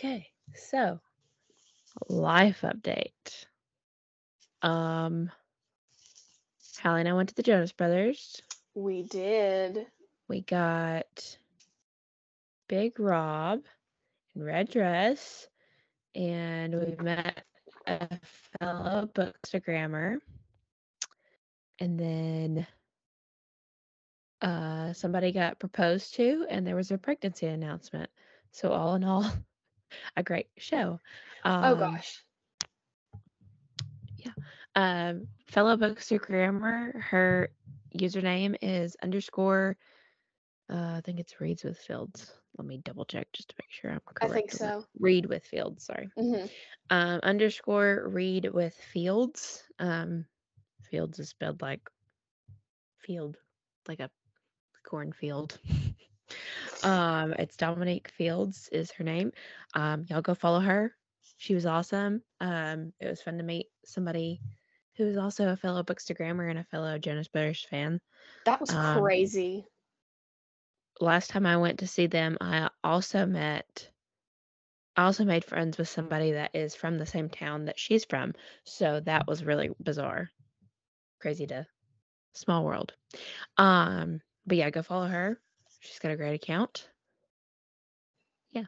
Okay, so life update. Um, Hallie and I went to the Jonas Brothers. We did. We got Big Rob in red dress, and we met a fellow bookstagrammer. And then uh, somebody got proposed to, and there was a pregnancy announcement. So all in all, a great show. Um, oh gosh. Yeah. Um, fellow bookstagrammer, her username is underscore. Uh, I think it's reads with fields. Let me double check just to make sure I'm correct. I think so. Read with fields. Sorry. hmm Um, underscore read with fields. Um, fields is spelled like field, like a cornfield. um, it's Dominique Fields is her name. Um, y'all go follow her. She was awesome. Um, it was fun to meet somebody who is also a fellow bookstagrammer and a fellow Jonas Brothers fan. That was Um, crazy. last time I went to see them, I also met, I also made friends with somebody that is from the same town that she's from. So that was really bizarre. Crazy to small world. Um, but yeah, go follow her. She's got a great account. Yeah.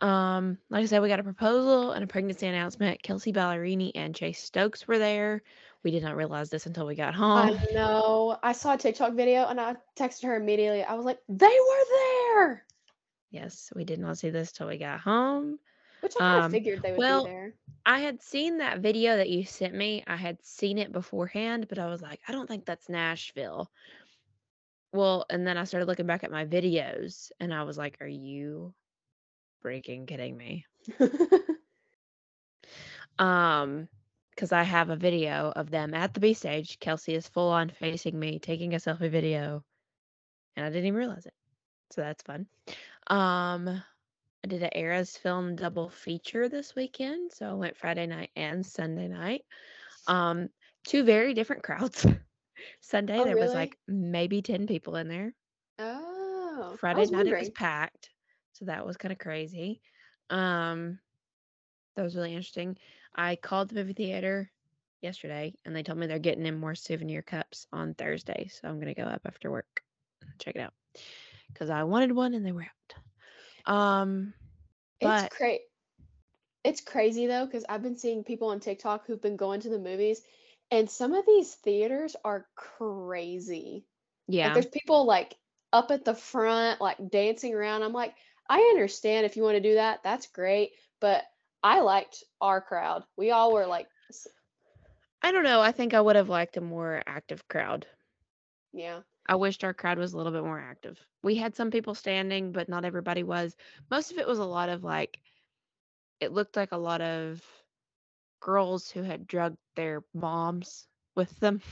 Um, like I said, we got a proposal and a pregnancy announcement. Kelsea Ballerini and Chase Stokes were there. We did not realize this until we got home. I know. I saw a TikTok video and I texted her immediately. I was like, they were there. Yes, we did not see this till we got home. Which I kind of Um, figured they would well, be there. I had seen that video that you sent me. I had seen it beforehand, but I was like, I don't think that's Nashville. Well, and then I started looking back at my videos and I was like, are you freaking kidding me? Um, because I have a video of them at the B stage. Kelsea is full on facing me, taking a selfie video, and I didn't even realize it. So that's fun. Um, I did an Eras film double feature this weekend, so I went Friday night and Sunday night. Um, two very different crowds. Sunday Oh, there was really? like maybe 10 people in there. oh. I Friday was night it was wondering. packed, so that was kind of crazy. Um, that was really interesting. I called the movie theater yesterday, and they told me they're getting in more souvenir cups on Thursday, so I'm gonna go up after work and check it out because I wanted one and they were out. Um, but It's cra- It's crazy though, because I've been seeing people on TikTok who've been going to the movies, and some of these theaters are crazy. Like yeah, there's people like up at the front, like dancing around. I'm like, I understand if you want to do that, that's great. But I liked our crowd. We all were like, I don't know. I think I would have liked a more active crowd. yeah, I wished our crowd was a little bit more active. We had some people standing, but not everybody was. Most of it was a lot of like, it looked like a lot of girls who had drugged their moms with them.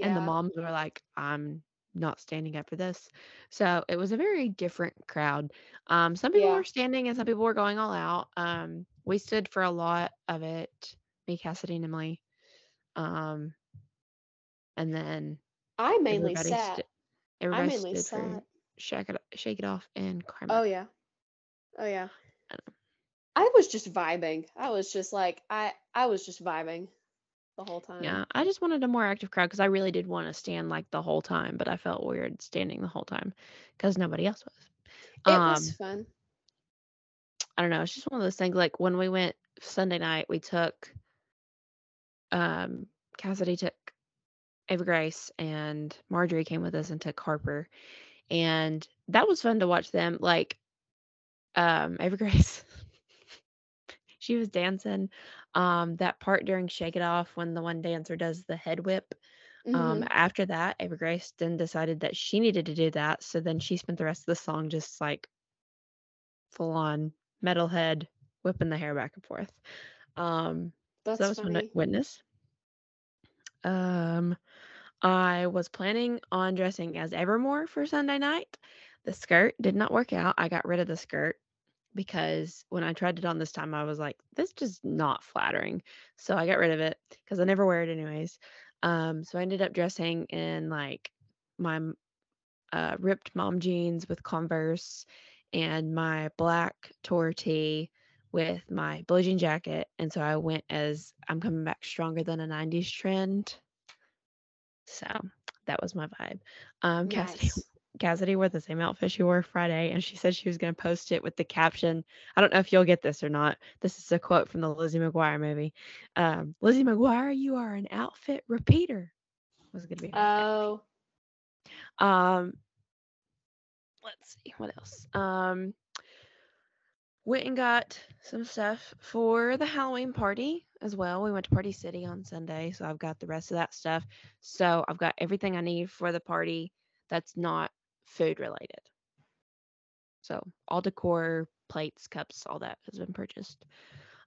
And the moms were like, I'm not standing up for this. So it was a very different crowd. Um, some people yeah. were standing and some people were going all out. Um, we stood for a lot of it, me, Cassidy, and Emily. Um, and then I mainly everybody sat. I Everybody mainly stood for sat. shake it, shake it off and climb Oh yeah, oh yeah. I was just vibing. I was just like, I, I was just vibing the whole time. Yeah, I just wanted a more active crowd because I really did want to stand like the whole time, but I felt weird standing the whole time because nobody else was. It Um, was fun. I don't know. It's just one of those things. Like when we went Sunday night, we took um Cassidy took Ava Grace and Marjorie came with us and took Harper. And that was fun to watch them. Like um Ava Grace she was dancing. Um that part during Shake It Off when the one dancer does the head whip. Um hmm after that, Ava Grace then decided that she needed to do that. So then she spent the rest of the song just like full on metalhead whipping the hair back and forth. Um so that That's was funny. witness. Um, I was planning on dressing as Evermore for Sunday night. The skirt did not work out. I got rid of the skirt because when I tried it on this time, I was like, this just not flattering. So I got rid of it because I never wear it anyways. Um, so I ended up dressing in like my uh, ripped mom jeans with Converse and my black tour tee with my blue jean jacket. And so I went as I'm coming back stronger than a 90s trend. So that was my vibe. Um, Cassidy, wore the same outfit she wore Friday, and she said she was going to post it with the caption. I don't know if you'll get this or not. This is a quote from the Lizzie McGuire movie. Um, Lizzie McGuire, you are an outfit repeater. Was going to be. Oh. Um, let's see what else. Um, went and got some stuff for the Halloween party as well. We went to Party City on Sunday, so I've got the rest of that stuff. So I've got everything I need for the party that's not food related. So all decor, plates, cups, all that has been purchased.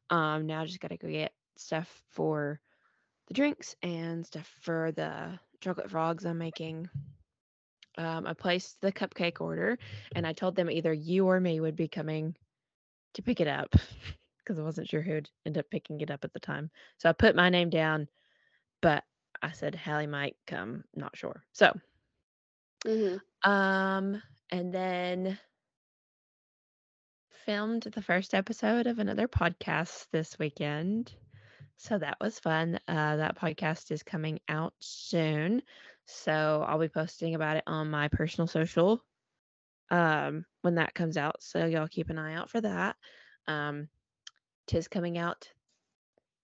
Um, now I just gotta go get stuff for the drinks and stuff for the chocolate frogs I'm making. Um, I placed the cupcake order and I told them either you or me would be coming to pick it up because I wasn't sure who would end up picking it up at the time. So I put my name down, but I said Hallie might come, not sure. So, hmm um, and then filmed the first episode of another podcast this weekend. So that was fun. Uh, that podcast is coming out soon. So I'll be posting about it on my personal social um, when that comes out. So y'all keep an eye out for that. Um, tis coming out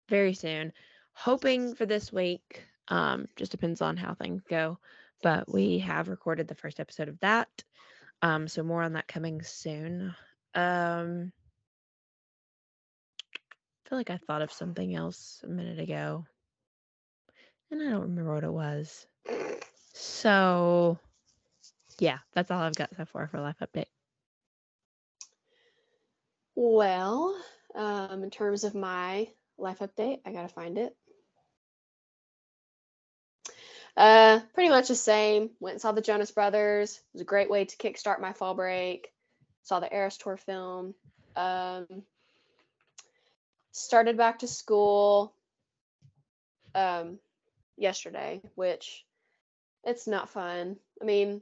very soon. Hoping for this week. Um, just depends on how things go. But we have recorded the first episode of that. Um, so more on that coming soon. Um, I feel like I thought of something else a minute ago. And I don't remember what it was. So yeah, that's all I've got so far for life update. Well, um, in terms of my life update, I gotta find it. Uh, pretty much the same. Went and saw the Jonas Brothers. It was a great way to kickstart my fall break. Saw the Eras Tour film. Um, started back to school um, yesterday, which it's not fun. I mean,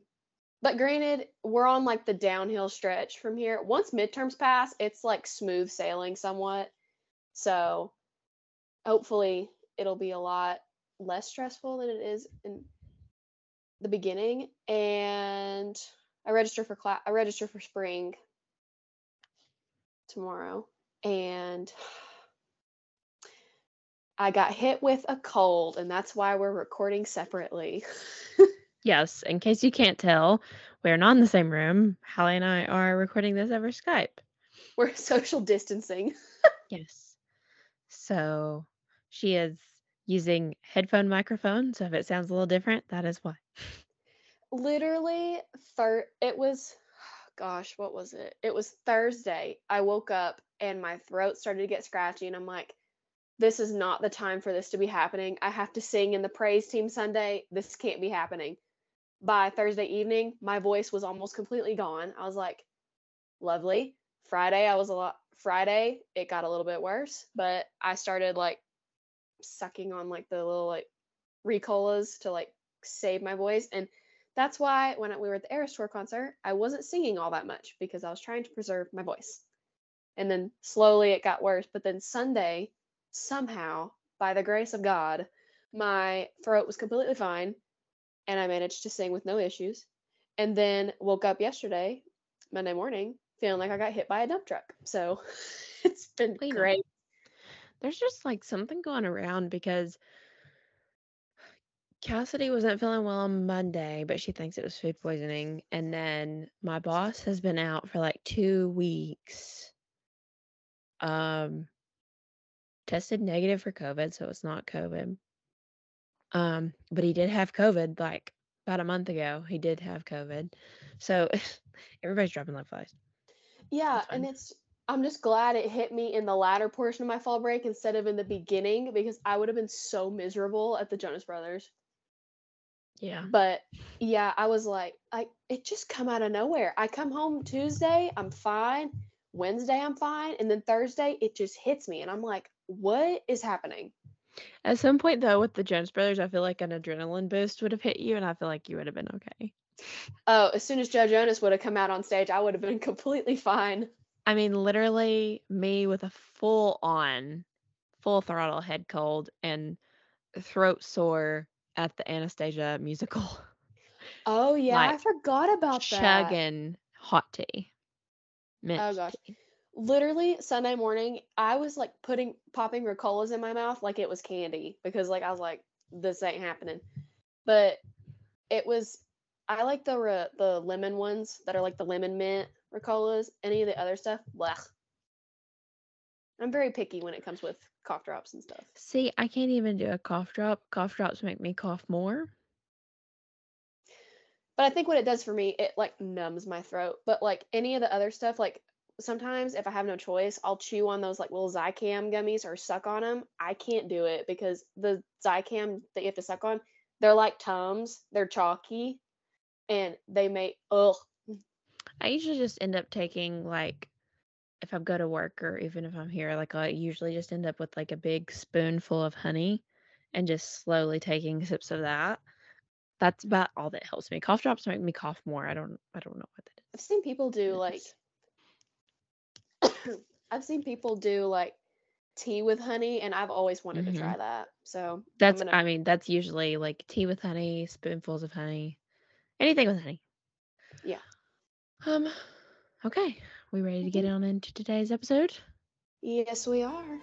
but granted, we're on like the downhill stretch from here. Once midterms pass, it's like smooth sailing somewhat. So hopefully it'll be a lot less stressful than it is in the beginning. And I register for class. I register for spring tomorrow, and I got hit with a cold, and that's why we're recording separately. Yes, in case you can't tell, we're not in the same room. Hallie and I are recording this over Skype. we're social distancing. Yes. So she is using headphone microphone. So if it sounds a little different, that is why. literally thir- it was gosh what was it? It was thursday i woke up and my throat started to get scratchy and i'm like this is not the time for this to be happening. I have to sing in the praise team sunday. This can't be happening. By thursday evening my voice was almost completely gone. I was like lovely. Friday i was a lot friday it got a little bit worse but i started like sucking on like the little like ricolas to like save my voice and that's why when we were at the Eras Tour concert, I wasn't singing all that much because I was trying to preserve my voice. And then slowly it got worse. But then Sunday, somehow, by the grace of God, my throat was completely fine and I managed to sing with no issues. And then woke up yesterday, Monday morning, feeling like I got hit by a dump truck. So it's been great. There's just like something going around because Cassidy wasn't feeling well on Monday, but she thinks it was food poisoning. And then my boss has been out for like two weeks. Um, tested negative for COVID, so it's not COVID. Um, but he did have COVID like about a month ago. He did have COVID. So everybody's dropping like flies. Yeah, and it's I'm just glad it hit me in the latter portion of my fall break instead of in the beginning because I would have been so miserable at the Jonas Brothers. Yeah. But yeah, I was like, I it just come out of nowhere. I come home Tuesday, I'm fine. Wednesday, I'm fine, and then Thursday, it just hits me, and I'm like, what is happening? At some point though, with the Jonas Brothers, I feel like an adrenaline boost would have hit you, and I feel like you would have been okay. Oh, as soon as Joe Jonas would have come out on stage, I would have been completely fine. I mean, literally me with a full on, full throttle head cold and throat sore at the Anastasia musical. Oh yeah, I forgot about that. chugging hot tea. Mint Oh gosh. tea. Literally Sunday morning, I was like putting popping Ricolas in my mouth like it was candy because like I was like, this ain't happening. But it was I like the the lemon ones that are like the lemon mint Ricolas. Any of the other stuff, blech. I'm very picky when it comes with cough drops and stuff. See, I can't even do a cough drop. Cough drops make me cough more. But I think what it does for me, it like numbs my throat. But like any of the other stuff, like sometimes if I have no choice, I'll chew on those like little Zicam gummies or suck on them. I can't do it because the Zicam that you have to suck on, they're like Tums. They're chalky, and they make ugh. I usually just end up taking like if I go to work or even if I'm here, like I usually just end up with like a big spoonful of honey and just slowly taking sips of that. That's about all that helps me. Cough drops make me cough more. I don't I don't know what that I've seen people do like. I've seen people do like tea with honey, and I've always wanted Mhm. to try that. So That's gonna I mean, that's usually like tea with honey, spoonfuls of honey, anything with honey. Yeah. Um okay. We ready to get on into today's episode? yes, we are.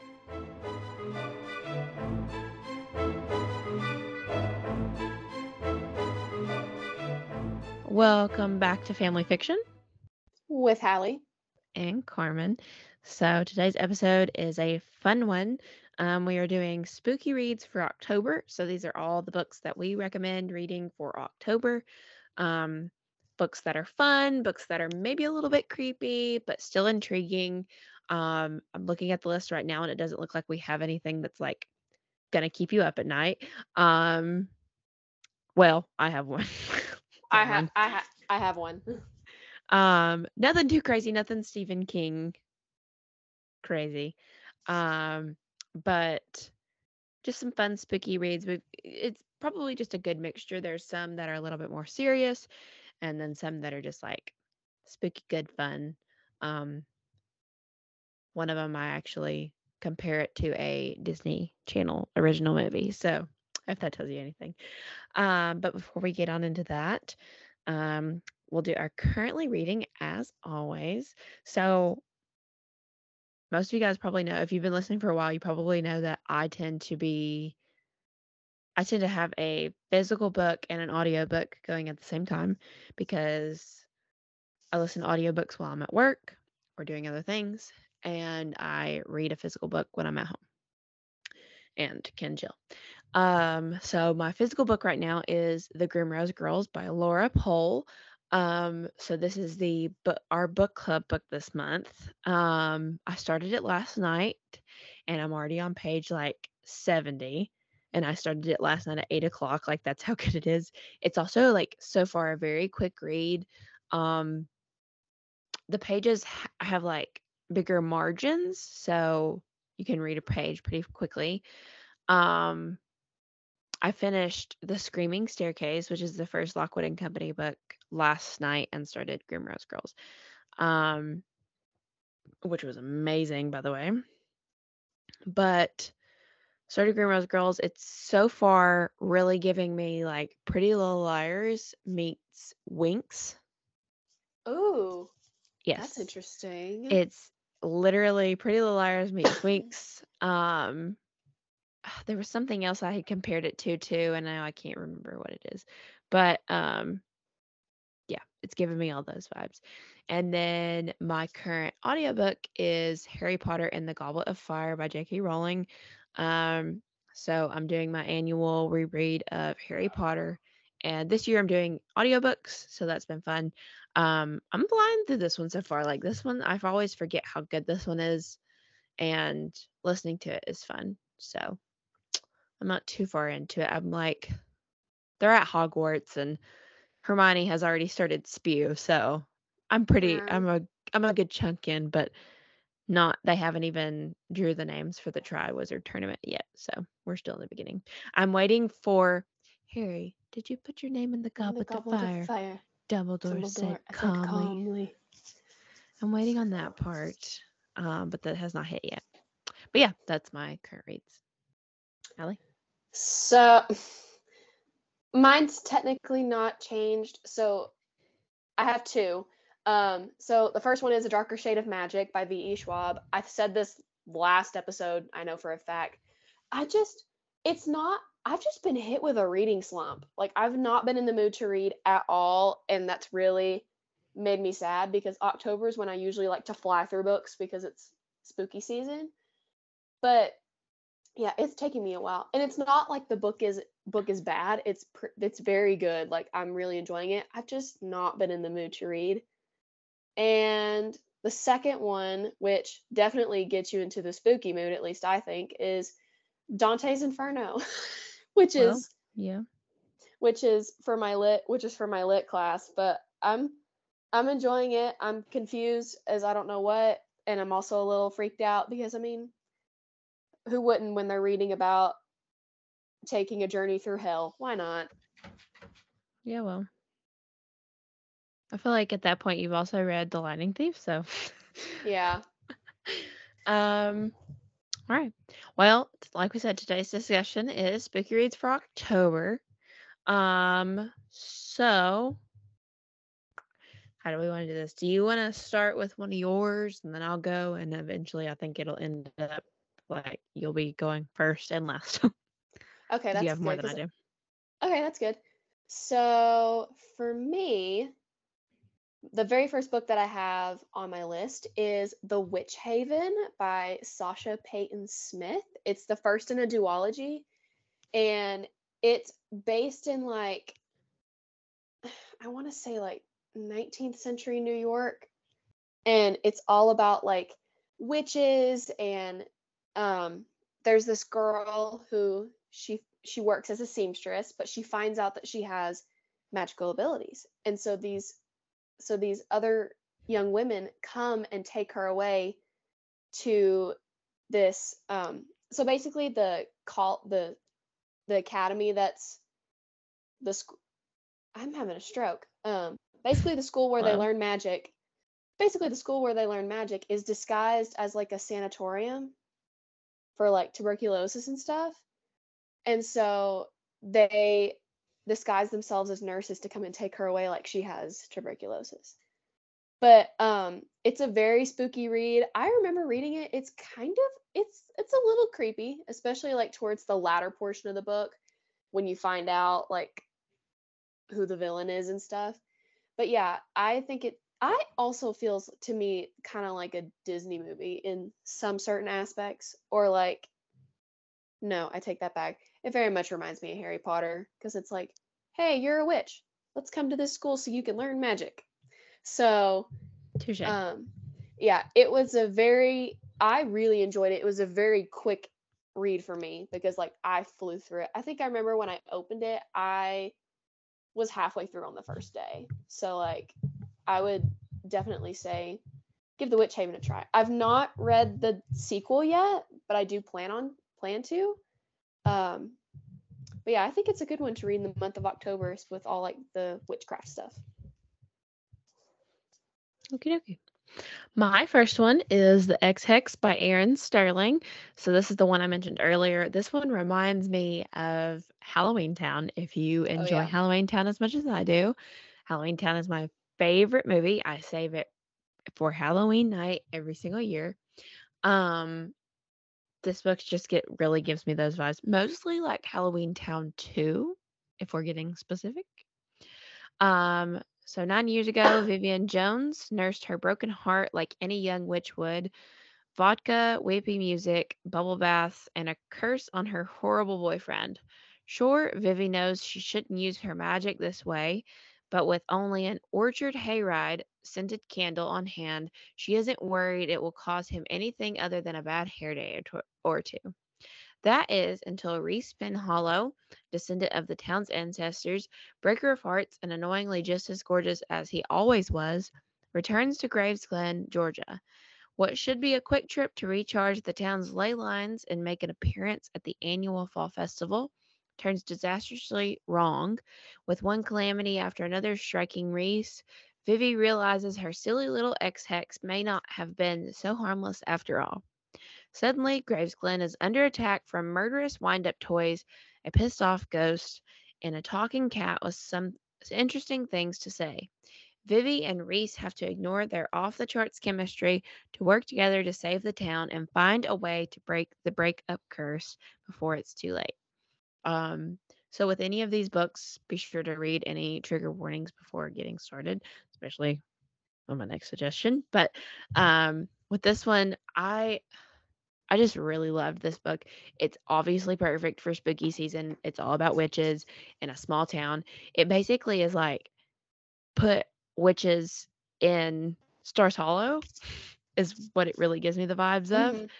Welcome back to Family Fiction. With Hallie. and Karmen. So today's episode is a fun one. Um, we are doing spooky reads for October. So these are all the books that we recommend reading for October. Um, books that are fun, books that are maybe a little bit creepy, but still intriguing. Um, I'm looking at the list right now and it doesn't look like we have anything that's like gonna keep you up at night. Um, well, I have one. I have one. I ha- I have one. Um, nothing too crazy, nothing Stephen King crazy. Um, but just some fun spooky reads. We've, it's probably just a good mixture. There's some that are a little bit more serious, and then some that are just like spooky good fun. Um, one of them I actually compare it to a Disney Channel original movie. So if that tells you anything. Um, but before we get on into that, um, we'll do our currently reading as always. So most of you guys probably know if you've been listening for a while, you probably know that I tend to be I tend to have a physical book and an audio book going at the same time because I listen to audiobooks while I'm at work or doing other things and I read a physical book when I'm at home and can chill. Um, so my physical book right now is The Grimrose Girls by Laura Pohl. Um, so this is the our book club book this month. Um, I started it last night, and I'm already on page like 70. And I started it last night at eight o'clock. Like that's how good it is. It's also like so far a very quick read. Um, the pages ha- have like bigger margins, so you can read a page pretty quickly. Um, I finished The Screaming Staircase, which is the first Lockwood and Company book last night and started Grimrose Girls. Um which was amazing by the way. But started Grimrose Girls, it's so far really giving me like Pretty Little Liars meets Winx. Ooh, Yes. that's interesting. It's literally Pretty Little Liars meets Winx. Um, there was something else I had compared it to too, and now I can't remember what it is. But um, yeah, it's giving me all those vibes. And then my current audiobook is Harry Potter and the Goblet of Fire by J.K. Rowling. Um, so I'm doing my annual reread of Harry Potter. And this year I'm doing audiobooks, so that's been fun. Um, I'm flying through this one so far. Like this one, I've always forget how good this one is, and listening to it is fun. So I'm not too far into it. I'm like, they're at Hogwarts, and Hermione has already started spew, so I'm pretty. Yeah. I'm a I'm a good chunk in, but not. They haven't even drew the names for the Triwizard tournament yet, so we're still in the beginning. I'm waiting for Harry, did you put your name in the goblet, of fire? fire. Dumbledore, Dumbledore said said calmly. calmly. I'm waiting on that part, um, but that has not hit yet. But yeah, that's my current reads. Allie? So mine's technically not changed. So I have two. Um, so the first one is A Darker Shade of Magic by V.E. Schwab. I said this last episode, I know for a fact. I just, it's not, I've just been hit with a reading slump. Like, I've not been in the mood to read at all. And that's really made me sad because October is when I usually like to fly through books because it's spooky season. But yeah, it's taking me a while. And it's not like the book is book is bad. It's pr- it's very good. Like I'm really enjoying it. I've just not been in the mood to read. And the second one, which definitely gets you into the spooky mood, at least I think, is Dante's Inferno, which Well, is Yeah. which is for my lit which is for my lit class but i'm i'm enjoying it i'm confused as i don't know what and i'm also a little freaked out because i mean who wouldn't when they're reading about taking a journey through hell why not Yeah, well. I feel like at that point you've also read The Lightning Thief, so yeah um all right. Well, like we said, today's discussion is spooky reads for October. Um so how do we want to do this? Do you want to start with one of yours and then I'll go and eventually I think it'll end up like you'll be going first and last. okay that's you have more good than I do. okay that's good so for me the very first book that I have on my list is The Witch Haven by Sasha Peyton Smith. It's the first in a duology, and it's based in like, I want to say like 19th century New York, and it's all about like witches and um, there's this girl who she she works as a seamstress, but she finds out that she has magical abilities, and so these so these other young women come and take her away to this um so basically the call the the academy that's the school i'm having a stroke. Um basically the school where they learn magic basically the school where they learn magic is disguised as like a sanatorium for like tuberculosis and stuff. And so they disguise themselves as nurses to come and take her away like she has tuberculosis. But um it's a very spooky read. I remember reading it. It's kind of it's it's a little creepy, especially like towards the latter portion of the book when you find out like who the villain is and stuff. But yeah, I think it I also feels to me kind of like a Disney movie in some certain aspects or like no, I take that back. It very much reminds me of Harry Potter because it's like, hey, you're a witch. Let's come to this school so you can learn magic. So, Touche. um, yeah, it was a very, I really enjoyed it. It was a very quick read for me because, like, I flew through it. I think I remember when I opened it, I was halfway through on the first day. So, like, I would definitely say give The Witch Haven a try. I've not read the sequel yet, but I do plan on plan to. Um, but yeah, I think it's a good one to read in the month of October with all like the witchcraft stuff. Okie dokie. My first one is The Ex Hex by Erin Sterling. So this is the one I mentioned earlier. This one reminds me of Halloweentown. If you enjoy yeah. Halloweentown as much as I do, Halloweentown is my favorite movie. I save it for Halloween night every single year. Um this book just get really gives me those vibes. Mostly like Halloweentown 2, if we're getting specific. Um, so nine years ago, Vivian Jones nursed her broken heart like any young witch would. Vodka, weepy music, bubble baths, and a curse on her horrible boyfriend. Sure, Vivi knows she shouldn't use her magic this way, but with only an orchard hayride scented candle on hand, she isn't worried it will cause him anything other than a bad hair day or, tw- or two. That is until Rhys Penhallow, descendant of the town's ancestors, breaker of hearts and annoyingly just as gorgeous as he always was, returns to Graves Glen, Georgia. What should be a quick trip to recharge the town's ley lines and make an appearance at the annual fall festival turns disastrously wrong. With one calamity after another striking Rhys, Vivi realizes her silly little ex hex may not have been so harmless after all. Suddenly, Graves Glen is under attack from murderous wind up toys, a pissed off ghost, and a talking cat with some interesting things to say. Vivi and Rhys have to ignore their off the charts chemistry to work together to save the town and find a way to break the breakup curse before it's too late. Um, so, with any of these books, be sure to read any trigger warnings before getting started, especially on my next suggestion. But um, with this one, I I just really loved this book. It's obviously perfect for spooky season. It's all about witches in a small town. It basically is like put witches in Stars Hollow is what it really gives me the vibes of. Mhm.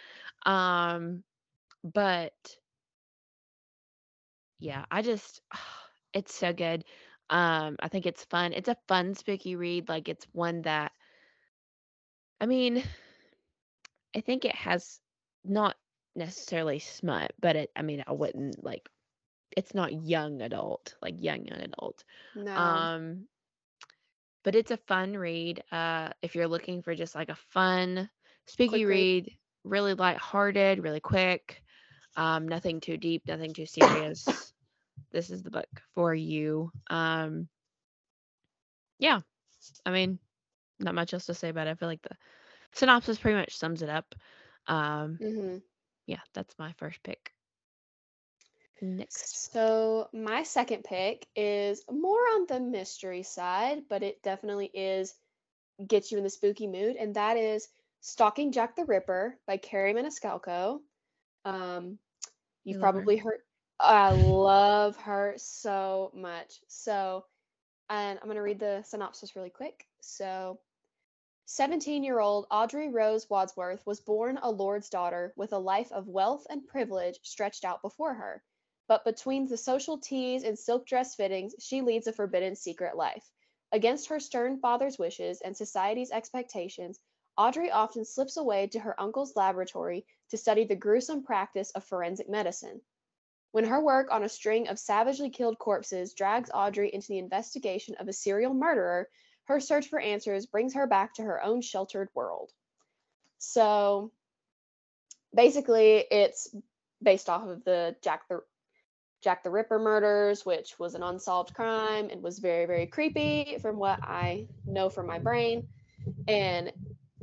Um but yeah, I just it's so good. Um I think it's fun. It's a fun spooky read. Like it's one that I mean, I think it has not necessarily smut, but it I mean, I wouldn't like it's not young adult, like young young adult. No. Um but it's a fun read. Uh if you're looking for just like a fun spooky read. read, really lighthearted, really quick. Um nothing too deep, nothing too serious. this is the book for you. Um yeah. I mean, not much else to say about it. I feel like the synopsis pretty much sums it up. Um Mhm. yeah, that's my first pick. Next. So, my second pick is more on the mystery side, but it definitely is gets you in the spooky mood, and that is Stalking Jack the Ripper by Kerri Maniscalco. Um, You you've her. probably heard. I love her so much. So, and I'm going to read the synopsis really quick. So, 17 year old Audrey Rose Wadsworth was born a lord's daughter with a life of wealth and privilege stretched out before her. But between the social teas and silk dress fittings, she leads a forbidden secret life. Against her stern father's wishes and society's expectations, Audrey often slips away to her uncle's laboratory to study the gruesome practice of forensic medicine. When her work on a string of savagely killed corpses drags Audrey into the investigation of a serial murderer, her search for answers brings her back to her own sheltered world. So basically, it's based off of the Jack the Jack the Ripper murders, which was an unsolved crime and was very, very creepy from what I know from my brain. And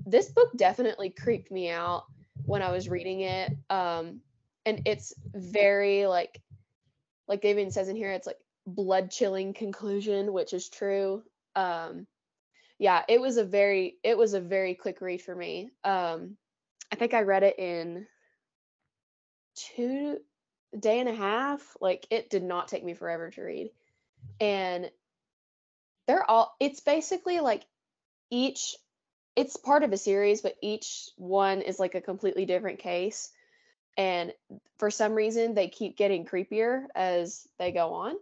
this book definitely creeped me out when I was reading it. Um, and it's very like, like David says in here, it's like blood chilling conclusion, which is true. Um, yeah, it was a very, it was a very quick read for me. Um, I think I read it in two day and a half. Like it did not take me forever to read. And they're all it's basically like each it's part of a series, but each one is like a completely different case. And for some reason they keep getting creepier as they go on.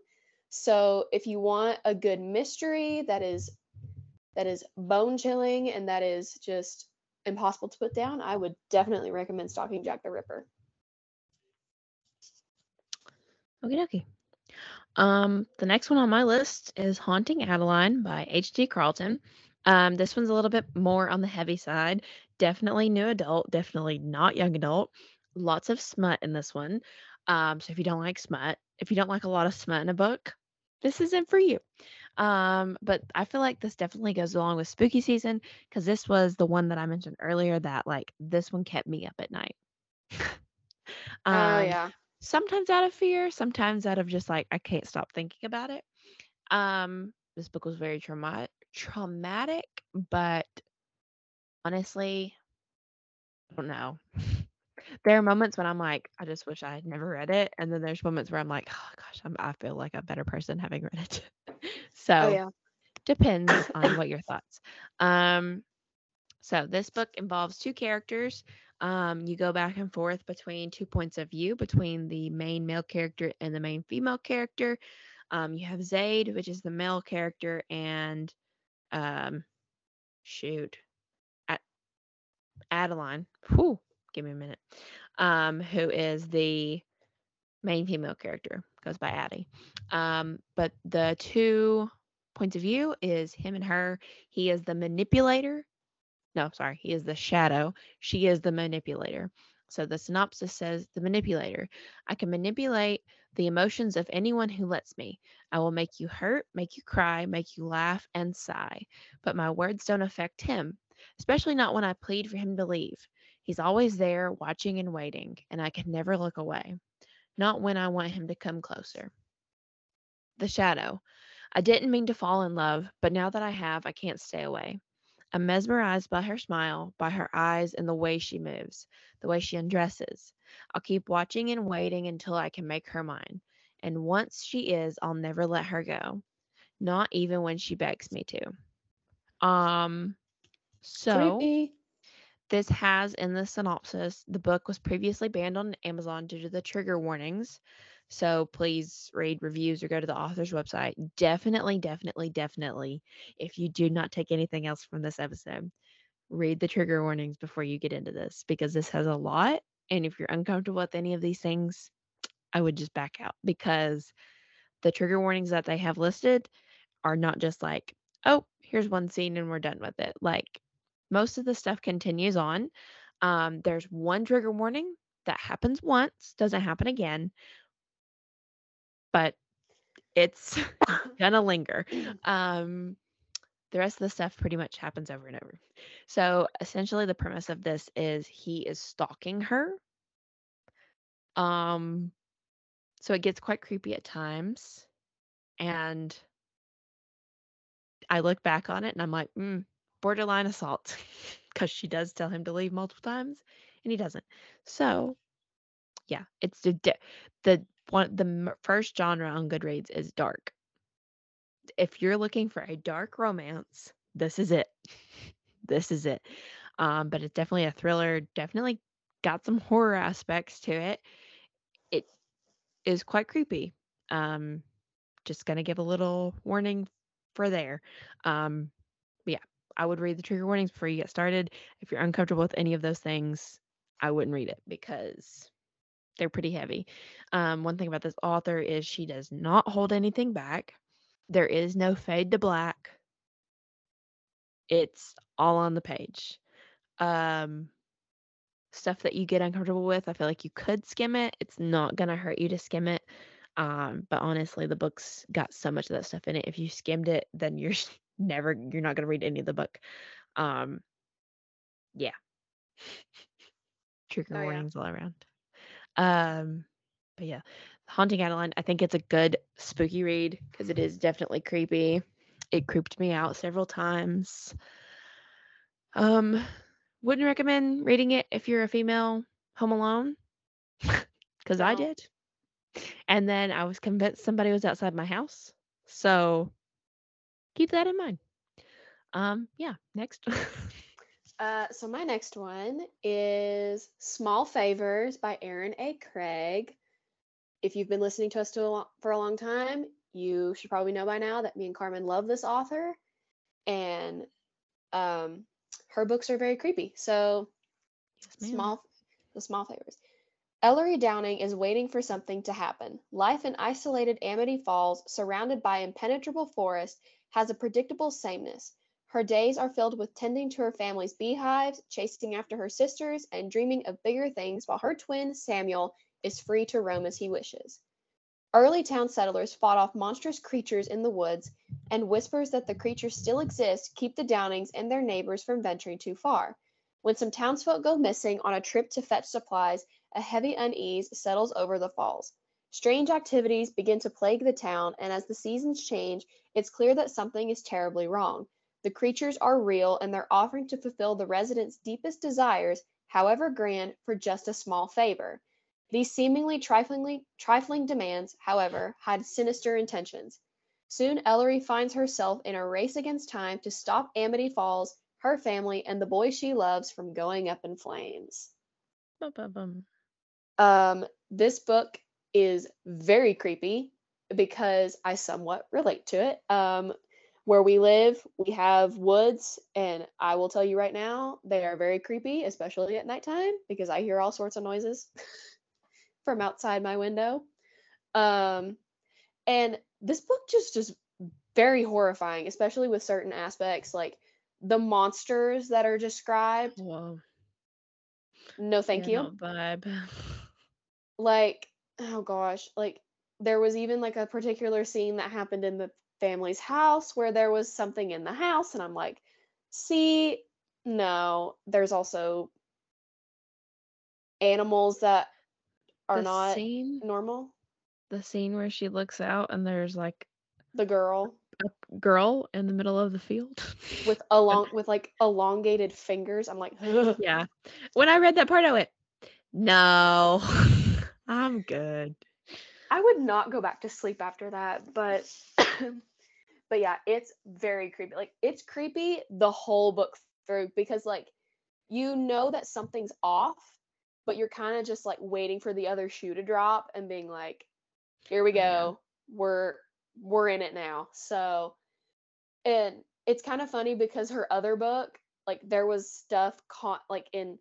So if you want a good mystery that is that is bone chilling and that is just impossible to put down, I would definitely recommend Stalking Jack the Ripper. Okie dokie. Um, the next one on my list is Haunting Adeline by H.D. Carlton. Um, this one's a little bit more on the heavy side. Definitely new adult, definitely not young adult. Lots of smut in this one. Um, so if you don't like smut, if you don't like a lot of smut in a book, this isn't for you. Um, but I feel like this definitely goes along with spooky season because this was the one that I mentioned earlier that like this one kept me up at night. Oh um, yeah. sometimes out of fear, sometimes out of just like I can't stop thinking about it. Um, this book was very traumatic, traumatic, but honestly, I don't know. there are moments when I'm like, I just wish I had never read it, and then there's moments where I'm like, oh gosh, I'm, I feel like a better person having read it. Oh so yeah. depends on what your thoughts. Um, so this book involves two characters. Um, you go back and forth between two points of view between the main male character and the main female character. Um, you have Zade, which is the male character, and um, shoot, Ad- Adeline. Whew, give me a minute. Um, who is the main female character goes by Addie. Um, but the two points of view is him and her. He is the manipulator. No, sorry, he is the shadow. She is the manipulator. So the synopsis says the manipulator. I can manipulate the emotions of anyone who lets me. I will make you hurt, make you cry, make you laugh and sigh. But my words don't affect him, especially not when I plead for him to leave. He's always there, watching and waiting, and I can never look away. Not when I want him to come closer. The shadow. I didn't mean to fall in love, but now that I have, I can't stay away. I'm mesmerized by her smile, by her eyes, and the way she moves, the way she undresses. I'll keep watching and waiting until I can make her mine. And once she is, I'll never let her go. Not even when she begs me to. Um so Creepy. this has in the synopsis the book was previously banned on Amazon due to the trigger warnings. So please read reviews or go to the author's website. Definitely, definitely, definitely, if you do not take anything else from this episode, read the trigger warnings before you get into this because this has a lot. And if you're uncomfortable with any of these things, I would just back out because the trigger warnings that they have listed are not just like, oh, here's one scene and we're done with it. Like most of the stuff continues on. Um, there's one trigger warning that happens once, doesn't happen again, but it's gonna linger. Um, the rest of the stuff pretty much happens over and over. So essentially, the premise of this is he is stalking her. Um, so it gets quite creepy at times, and I look back on it and I'm like, mm, borderline assault, because she does tell him to leave multiple times, and he doesn't. So yeah, it's the the one the first genre on Goodreads is dark. If you're looking for a dark romance, this is it. this is it. Um, but it's definitely a thriller. Definitely got some horror aspects to it. It is quite creepy. Um, just gonna give a little warning for there. Um, yeah, I would read the trigger warnings before you get started. If you're uncomfortable with any of those things, I wouldn't read it because they're pretty heavy. Um, one thing about this author is she does not hold anything back. There is no fade to black. It's all on the page. Um, stuff that you get uncomfortable with, I feel like you could skim it. It's not gonna hurt you to skim it. Um, but honestly, the book's got so much of that stuff in it. If you skimmed it, then you're never you're not gonna read any of the book. Um, yeah. Trigger Oh, yeah. warnings all around. Um, but yeah, Haunting Adeline, I think it's a good spooky read because it is definitely creepy. It creeped me out several times. Um, wouldn't recommend reading it if you're a female home alone because I did. And then I was convinced somebody was outside my house. So keep that in mind. Um, yeah, next. Uh, so my next one is Small Favors by Erin A. Craig. If you've been listening to us to a for a long time, you should probably know by now that me and Karmen love this author, and um, her books are very creepy. So Yes, small, the small favors. Ellery Downing is waiting for something to happen. Life in isolated Amity Falls, surrounded by impenetrable forest, has a predictable sameness. Her days are filled with tending to her family's beehives, chasing after her sisters, and dreaming of bigger things while her twin, Samuel, is free to roam as he wishes. Early town settlers fought off monstrous creatures in the woods, and whispers that the creatures still exist keep the Downings and their neighbors from venturing too far. When some townsfolk go missing on a trip to fetch supplies, a heavy unease settles over the falls. Strange activities begin to plague the town, and as the seasons change, it's clear that something is terribly wrong. The creatures are real, and they're offering to fulfill the residents' deepest desires, however grand, for just a small favor. These seemingly triflingly, trifling demands, however, had sinister intentions. Soon, Ellery finds herself in a race against time to stop Amity Falls, her family, and the boy she loves from going up in flames. Um, this book is very creepy because I somewhat relate to it. Um, where we live, we have woods, and I will tell you right now, they are very creepy, especially at nighttime, because I hear all sorts of noises from outside my window. Um, and this book just is very horrifying, especially with certain aspects like the monsters that are described. Whoa. No, thank You're you. vibe. Like, oh gosh, like there was even like a particular scene that happened in the family's house where there was something in the house, and I'm like, see, no, there's also animals that are The not scene, normal. the scene where she looks out and there's like The girl a girl in the middle of the field. with along with like elongated fingers. I'm like, yeah. When I read that part, I went, no, I'm good. I would not go back to sleep after that, but but yeah, it's very creepy. Like it's creepy the whole book through because like you know that something's off, but you're kind of just like waiting for the other shoe to drop and being like, here we Oh, yeah. go. We're we're in it now. So and it's kind of funny because her other book, like there was stuff con- like in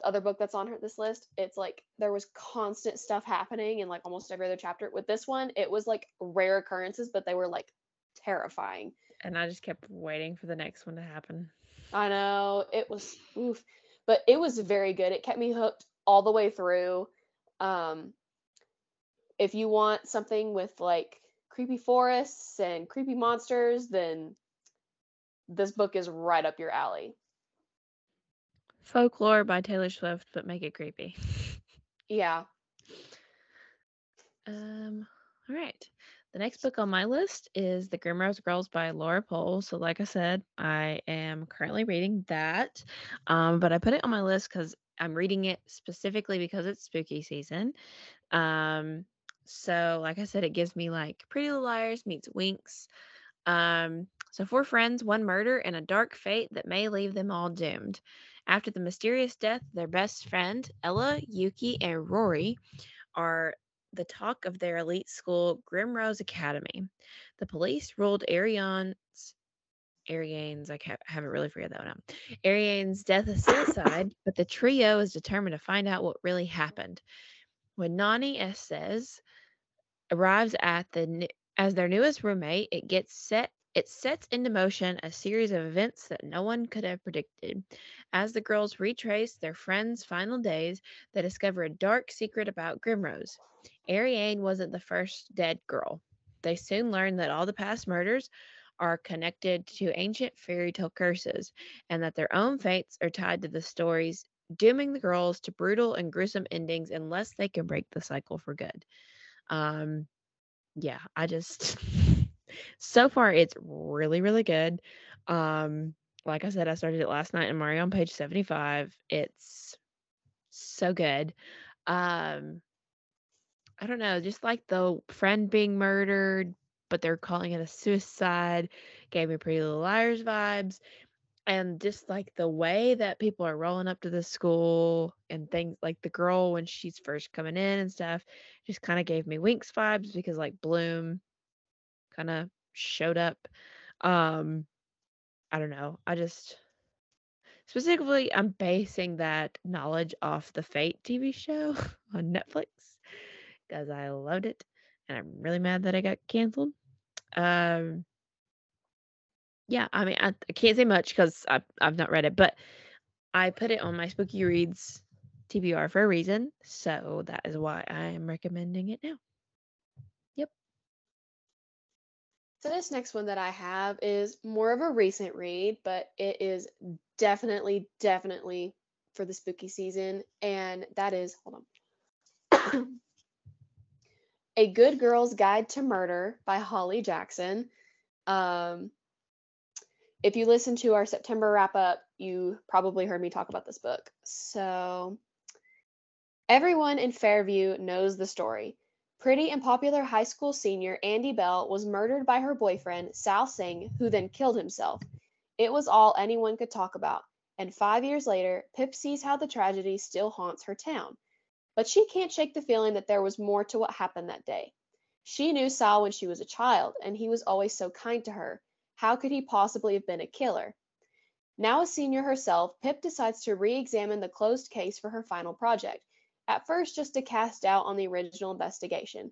the other book that's on her this list, it's like there was constant stuff happening in like almost every other chapter. With this one, it was like rare occurrences, but they were like terrifying. And I just kept waiting for the next one to happen. I know it was oof, but it was very good. It kept me hooked all the way through. Um, if you want something with like creepy forests and creepy monsters, then this book is right up your alley. Folklore by Taylor Swift, but make it creepy. Yeah. Um, all right. The next book on my list is The Grimrose Girls by Laura Pohl. So, like I said, I am currently reading that. Um, but I put it on my list because I'm reading it specifically because it's spooky season. Um, so like I said, it gives me like Pretty Little Liars meets Winx. Um, so four friends, one murder, and a dark fate that may leave them all doomed. After the mysterious death their best friend, Ella, Yuki, and Rory are the talk of their elite school, Grimrose Academy. The police ruled Ariane's Ariane's, I haven't really figured that one out. Ariane's death a suicide, but the trio is determined to find out what really happened. When Nani Eszes arrives at the as their newest roommate, it gets set it sets into motion a series of events that no one could have predicted. As the girls retrace their friends' final days, they discover a dark secret about Grimrose. Ariane wasn't the first dead girl. They soon learn that all the past murders are connected to ancient fairy tale curses, and that their own fates are tied to the stories, dooming the girls to brutal and gruesome endings unless they can break the cycle for good. Um, yeah, I just so far it's really, really good. Um, like I said, I started it last night in I'm on page 75. It's so good. Um, I don't know, just like the friend being murdered, but they're calling it a suicide, gave me Pretty Little Liars vibes. And just like the way that people are rolling up to the school and things like the girl when she's first coming in and stuff, just kind of gave me Winx vibes because like Bloom kind of showed up. Um, I don't know. I just specifically I'm basing that knowledge off the Fate TV show on Netflix because I loved it and I'm really mad that I got canceled. Um, yeah, I mean, I, I can't say much because I've, I've not read it, but I put it on my Spooky Reads TBR for a reason. So that is why I am recommending it now. So this next one that I have is more of a recent read, but it is definitely, definitely for the spooky season, and that is hold on. A Good Girl's Guide to Murder by Holly Jackson. Um, if you listen to our September wrap up, you probably heard me talk about this book. So, everyone in Fairview knows the story. Pretty and popular high school senior Andie Bell was murdered by her boyfriend, Sal Singh, who then killed himself. It was all anyone could talk about, and five years later, Pip sees how the tragedy still haunts her town. But she can't shake the feeling that there was more to what happened that day. She knew Sal when she was a child, and he was always so kind to her. How could he possibly have been a killer? Now a senior herself, Pip decides to re examine the closed case for her final project, at first just to cast doubt on the original investigation.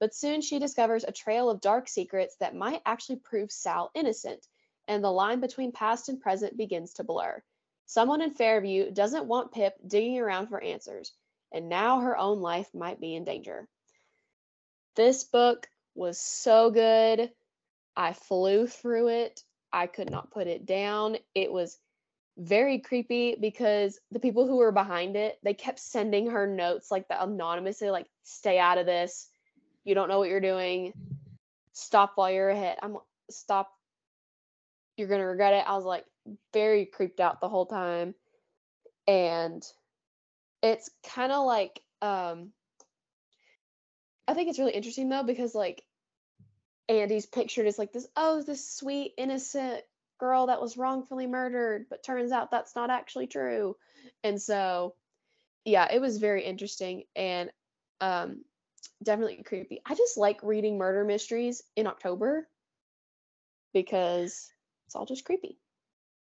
but soon she discovers a trail of dark secrets that might actually prove Sal innocent, and the line between past and present begins to blur. Someone in Fairview doesn't want Pip digging around for answers, and now her own life might be in danger. This book was so good. I flew through it. I could not put it down. It was very creepy because the people who were behind it, they kept sending her notes like the anonymously, like, stay out of this. You don't know what you're doing. Stop while you're ahead. I'm stop. You're gonna regret it. I was like very creeped out the whole time. And it's kind of like um I think it's really interesting though because like Andie's pictured as like this, oh, this sweet, innocent girl that was wrongfully murdered, but turns out that's not actually true. And so, yeah, it was very interesting and um, definitely creepy. I just like reading murder mysteries in October because it's all just creepy.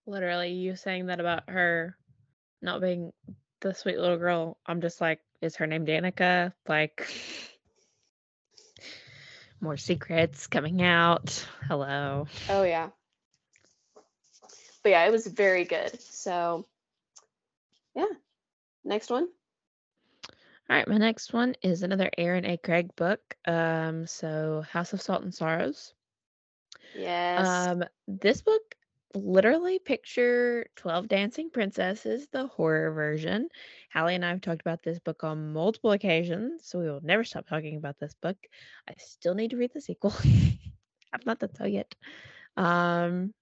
Literally, you saying that about her not being the sweet little girl. I'm just like, is her name Danica? Like, more secrets coming out. Hello. Oh, yeah but yeah, it was very good. So yeah. Next one. All right, my next one is another Erin A. Craig book. Um, so House of Salt and Sorrows. Yes. Um, this book literally picture 12 dancing princesses, the horror version. Hallie and I have talked about this book on multiple occasions, so we will never stop talking about this book. I still need to read the sequel. I've not done so yet. Um,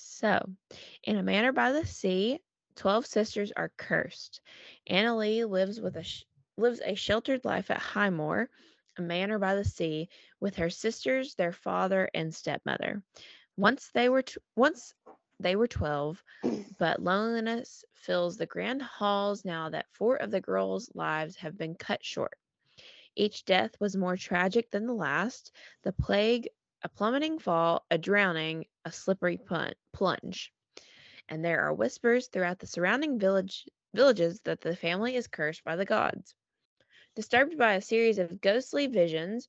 so, in a manor by the sea, 12 sisters are cursed. Annaleigh lives with a sh- lives a sheltered life at Highmoor, a manor by the sea, with her sisters, their father, and stepmother. Once they were t- once they were 12, but loneliness fills the grand halls now that four of the girls' lives have been cut short. Each death was more tragic than the last. The plague a plummeting fall, a drowning, a slippery plunge. And there are whispers throughout the surrounding village villages that the family is cursed by the gods. Disturbed by a series of ghostly visions,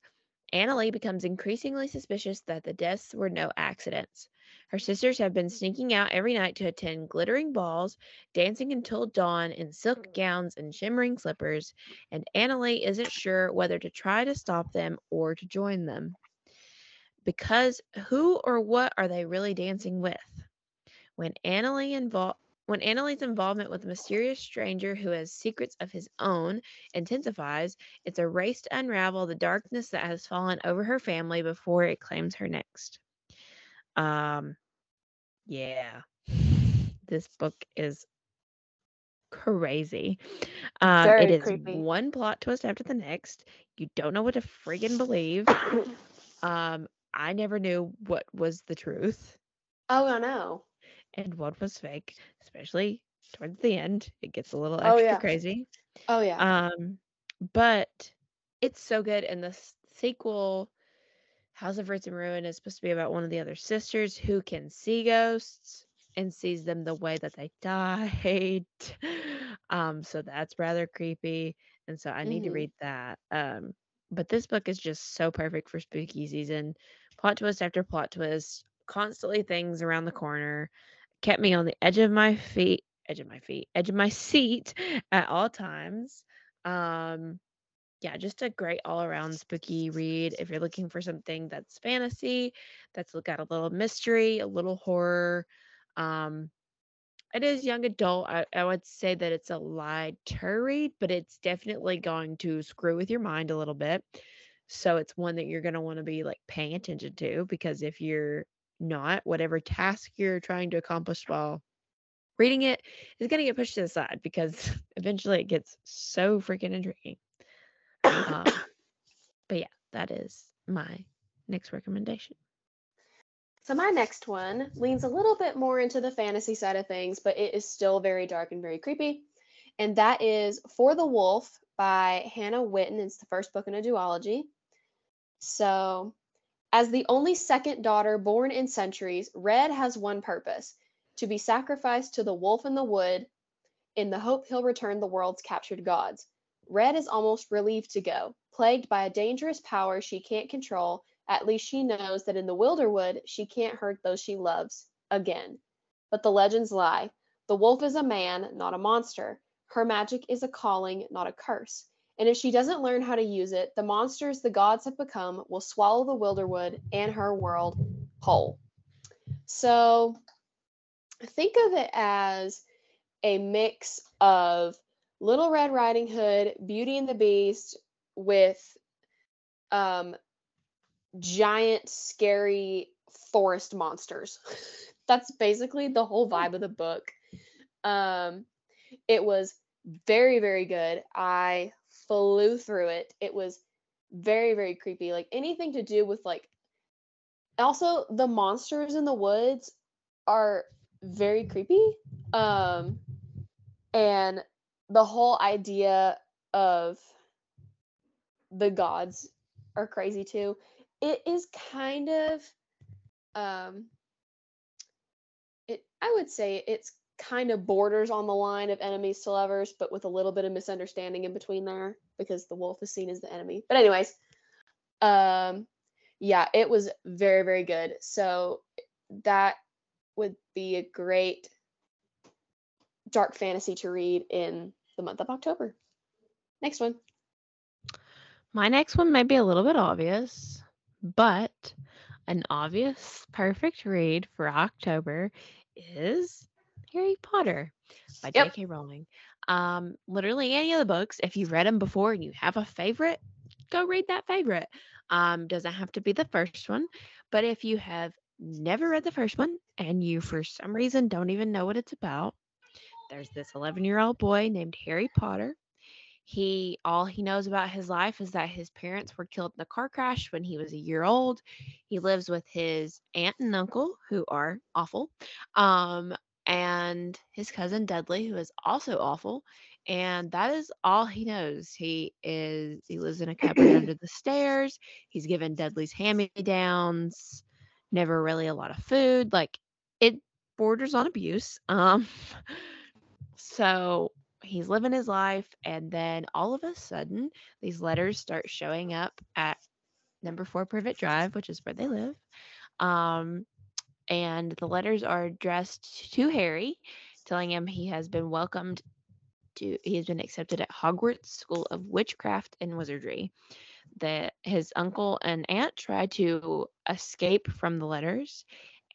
Annaleigh becomes increasingly suspicious that the deaths were no accidents. Her sisters have been sneaking out every night to attend glittering balls, dancing until dawn in silk gowns and shimmering slippers, and Annaleigh isn't sure whether to try to stop them or to join them because who or what are they really dancing with? When Annaleigh involved when Annaleigh's involvement with a mysterious stranger who has secrets of his own intensifies, it's a race to unravel the darkness that has fallen over her family before it claims her next. Um, yeah, this book is crazy. Um, it is creepy. one plot twist after the next. You don't know what to friggin' believe. um, I never knew what was the truth Oh, I know. and what was fake, especially towards the end. It gets a little Oh, extra yeah. crazy. Oh, yeah. Um, but it's so good. And the sequel, House of Roots and Ruin, is supposed to be about one of the other sisters who can see ghosts and sees them the way that they died. Um, so that's rather creepy. And so I need to hmm read that. Um, but this book is just so perfect for spooky season plot twist after plot twist, constantly things around the corner, kept me on the edge of my feet, edge of my feet, edge of my seat at all times. Um, yeah, just a great all around spooky read. If you're looking for something that's fantasy, that's got a little mystery, a little horror. Um, it is young adult. I, I would say that it's a lighter read, but it's definitely going to screw with your mind a little bit. So it's one that you're going to want to be like paying attention to because if you're not, whatever task you're trying to accomplish while reading it is going to get pushed to the side because eventually it gets so freaking intriguing. Um, but yeah, that is my next recommendation. So my next one leans a little bit more into the fantasy side of things, but it is still very dark and very creepy. And that is For the Wolf by Hannah Whitten. It's the first book in a duology. So, as the only second daughter born in centuries, Red has one purpose to be sacrificed to the wolf in the wood in the hope he'll return the world's captured gods. Red is almost relieved to go. Plagued by a dangerous power she can't control, at least she knows that in the Wilderwood she can't hurt those she loves again. But the legends lie. The wolf is a man, not a monster. Her magic is a calling, not a curse. And if she doesn't learn how to use it, the monsters the gods have become will swallow the Wilderwood and her world whole. So think of it as a mix of Little Red Riding Hood, Beauty and the Beast with um, giant, scary forest monsters. That's basically the whole vibe of the book. Um, it was very, very good. I flew through it. It was very, very creepy. Like anything to do with like also the monsters in the woods are very creepy. Um and the whole idea of the gods are crazy too. It is kind of um it I would say it's kind of borders on the line of enemies to lovers, but with a little bit of misunderstanding in between there because the wolf is seen as the enemy. But anyways, um yeah, it was very very good. So that would be a great dark fantasy to read in the month of October. Next one. My next one may be a little bit obvious, but an obvious perfect read for October is Harry Potter by Yep. J.K. Rowling. Um, literally any of the books, if you've read them before and you have a favorite, go read that favorite. Um, doesn't have to be the first one, but if you have never read the first one and you for some reason don't even know what it's about, there's this 11 year old boy named Harry Potter. He all he knows about his life is that his parents were killed in a car crash when he was a year old. He lives with his aunt and uncle who are awful. Um and his cousin Dudley who is also awful and that is all he knows. He is he lives in a cupboard under the stairs. He's given Dudley's hand-me-downs, never really a lot of food. Like it borders on abuse. Um so he's living his life and then all of a sudden these letters start showing up at number 4 Privet Drive, which is where they live. Um and the letters are addressed to Harry telling him he has been welcomed to he has been accepted at Hogwarts School of Witchcraft and Wizardry. That his uncle and aunt try to escape from the letters,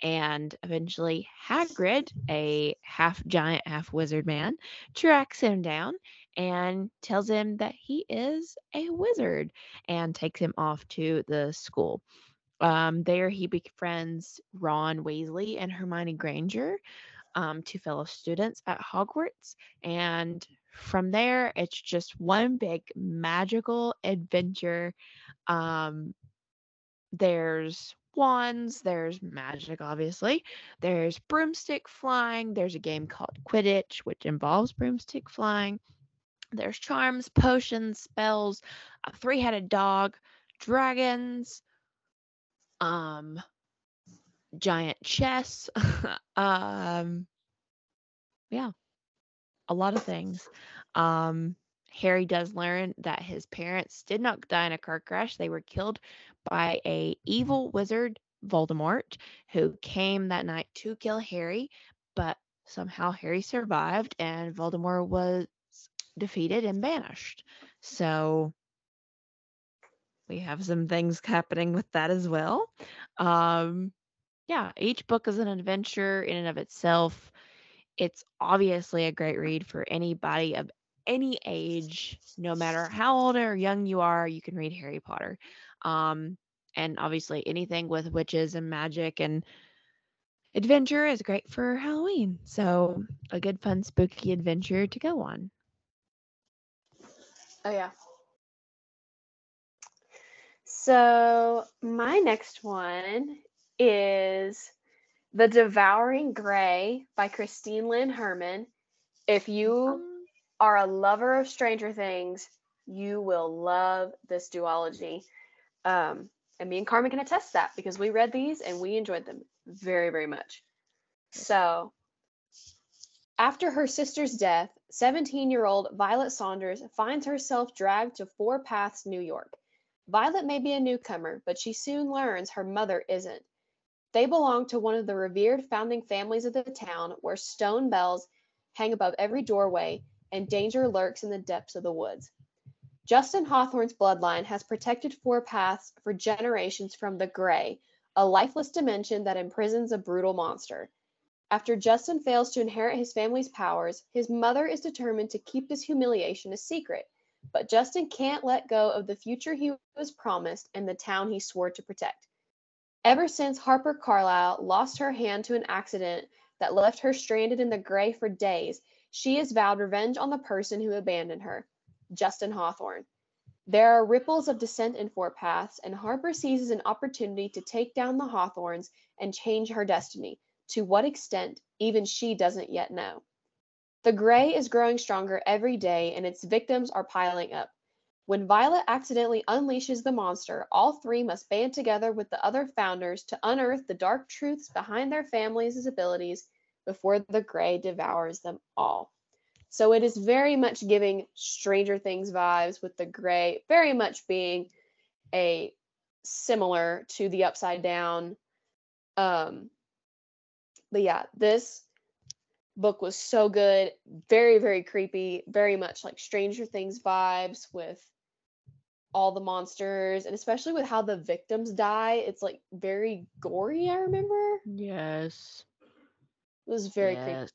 and eventually Hagrid, a half giant, half wizard man, tracks him down and tells him that he is a wizard and takes him off to the school. Um, there he befriends Ron Weasley and Hermione Granger, um, two fellow students at Hogwarts. And from there, it's just one big magical adventure. Um, there's wands, there's magic, obviously. There's broomstick flying. There's a game called Quidditch, which involves broomstick flying. There's charms, potions, spells, a three headed dog, dragons, um, giant chess. um, yeah, a lot of things. Um, Harry does learn that his parents did not die in a car crash. They were killed by a evil wizard, Voldemort, who came that night to kill Harry, but somehow Harry survived and Voldemort was defeated and banished. So we have some things happening with that as well. Um, yeah, each book is an adventure in and of itself. It's obviously a great read for anybody of any age, no matter how old or young you are, you can read Harry Potter. Um, and obviously, anything with witches and magic and adventure is great for Halloween. So, a good, fun, spooky adventure to go on. Oh yeah. So my next one is The Devouring Gray by Christine Lynn Herman. If you are a lover of Stranger Things, you will love this duology. Um, and me and Karmen can attest that because we read these and we enjoyed them very, very much. So, after her sister's death, 17 year old Violet Saunders finds herself dragged to Four Paths, New York. Violet may be a newcomer, but she soon learns her mother isn't. They belong to one of the revered founding families of the town where stone bells hang above every doorway and danger lurks in the depths of the woods. Justin Hawthorne's bloodline has protected Four Paths for generations from the Grey, a lifeless dimension that imprisons a brutal monster. After Justin fails to inherit his family's powers, his mother is determined to keep this humiliation a secret. But Justin can't let go of the future he was promised and the town he swore to protect. Ever since Harper Carlisle lost her hand to an accident that left her stranded in the Grey for days, she has vowed revenge on the person who abandoned her, Justin Hawthorne. There are ripples of dissent in Four Paths, and Harper seizes an opportunity to take down the Hawthornes and change her destiny. To what extent, even she doesn't yet know. The Grey is growing stronger every day, and its victims are piling up. When Violet accidentally unleashes the monster, all three must band together with the other founders to unearth the dark truths behind their families' abilities before the Grey devours them all. So it is very much giving Stranger Things vibes with the Grey, very much being a similar to the Upside Down um, but yeah, this book was so good, very very creepy, very much like Stranger Things vibes with all the monsters and especially with how the victims die. It's like very gory, I remember. Yes. It was very yes.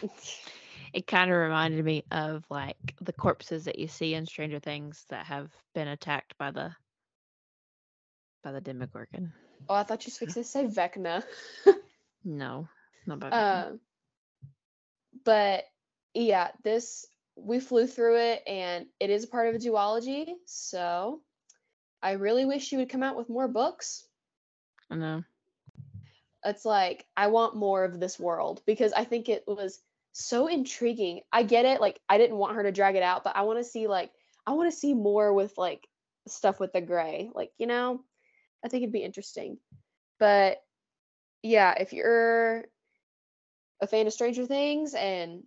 creepy. it kind of reminded me of like the corpses that you see in Stranger Things that have been attacked by the by the Demogorgon. Oh, I thought you were supposed to say Vecna. No, not bad. Uh, but yeah, this we flew through it, and it is a part of a duology. So I really wish you would come out with more books. I know. It's like I want more of this world because I think it was so intriguing. I get it. Like I didn't want her to drag it out, but I want to see like I want to see more with like stuff with the Grey. Like you know, I think it'd be interesting. But yeah, if you're a fan of Stranger Things, and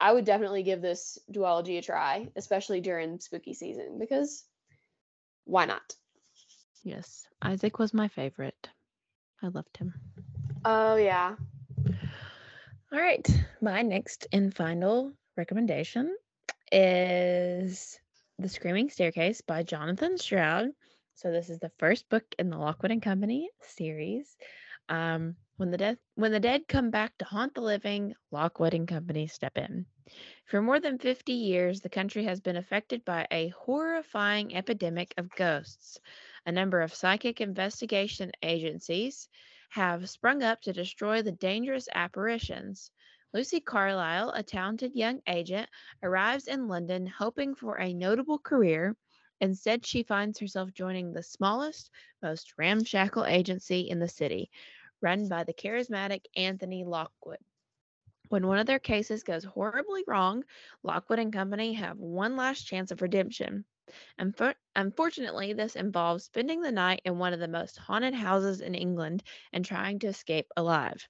I would definitely give this duology a try, especially during spooky season, because why not? Yes, Isaac was my favorite. I loved him. Oh, yeah. All right. My next and final recommendation is The Screaming Staircase by Jonathan Stroud. So, this is the first book in the Lockwood and Company series. Um, when the when the dead come back to haunt the living, Lockwood and Company step in. For more than 50 years, the country has been affected by a horrifying epidemic of ghosts. A number of psychic investigation agencies have sprung up to destroy the dangerous apparitions. Lucy Carlyle, a talented young agent, arrives in London hoping for a notable career Instead, she finds herself joining the smallest, most ramshackle agency in the city, run by the charismatic Anthony Lockwood. When one of their cases goes horribly wrong, Lockwood and Company have one last chance of redemption. Unfortunately, this involves spending the night in one of the most haunted houses in England and trying to escape alive.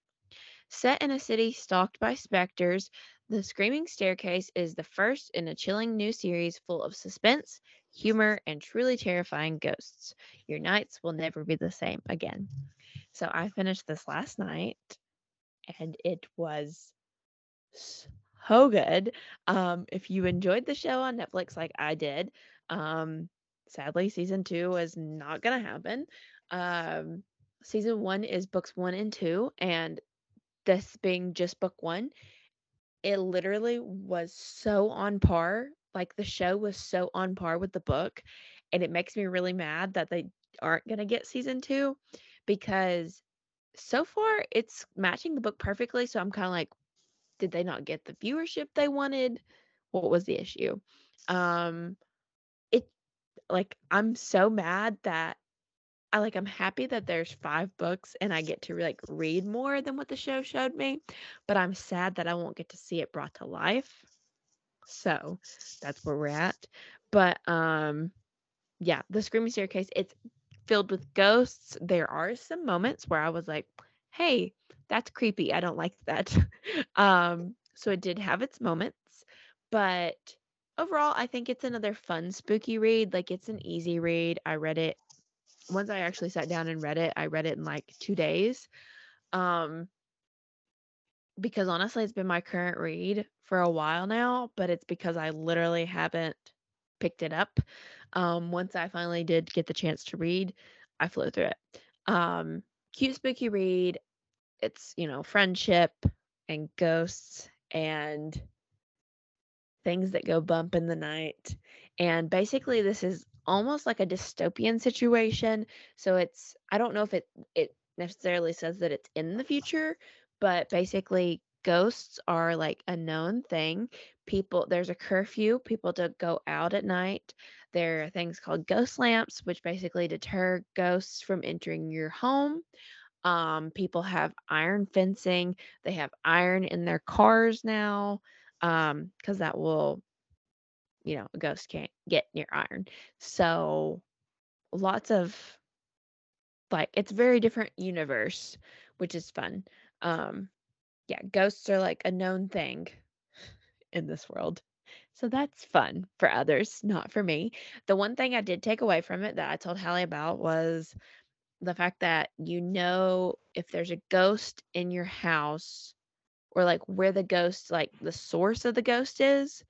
Set in a city stalked by specters, The Screaming Staircase is the first in a chilling new series full of suspense, humor, and truly terrifying ghosts. Your nights will never be the same again. So I finished this last night and it was so good. Um, if you enjoyed the show on Netflix like I did, um, sadly, season two is not going to happen. Um, season one is books one and two, and this being just book one, it literally was so on par. Like the show was so on par with the book, and it makes me really mad that they aren't going to get season two because so far it's matching the book perfectly. So I'm kind of like, did they not get the viewership they wanted? What was the issue? Um, it like I'm so mad that I like I'm happy that there's five books and I get to like read more than what the show showed me, but I'm sad that I won't get to see it brought to life. So that's where we're at. But um yeah, the screaming staircase, it's filled with ghosts. There are some moments where I was like, hey, that's creepy. I don't like that. um, so it did have its moments. but overall, I think it's another fun spooky read. Like it's an easy read. I read it once I actually sat down and read it. I read it in like 2 days. Um because honestly, it's been my current read for a while now, but it's because I literally haven't picked it up. Um once I finally did get the chance to read, I flew through it. Um cute spooky read. It's, you know, friendship and ghosts and things that go bump in the night. And basically this is almost like a dystopian situation. So it's I don't know if it it necessarily says that it's in the future, but basically ghosts are like a known thing. People there's a curfew, people don't go out at night. There are things called ghost lamps, which basically deter ghosts from entering your home. Um, people have iron fencing. They have iron in their cars now um because that will you know a ghost can't get near iron so lots of like it's very different universe which is fun um yeah ghosts are like a known thing in this world so that's fun for others not for me the one thing i did take away from it that i told hallie about was the fact that you know if there's a ghost in your house or like where the ghost like the source of the ghost is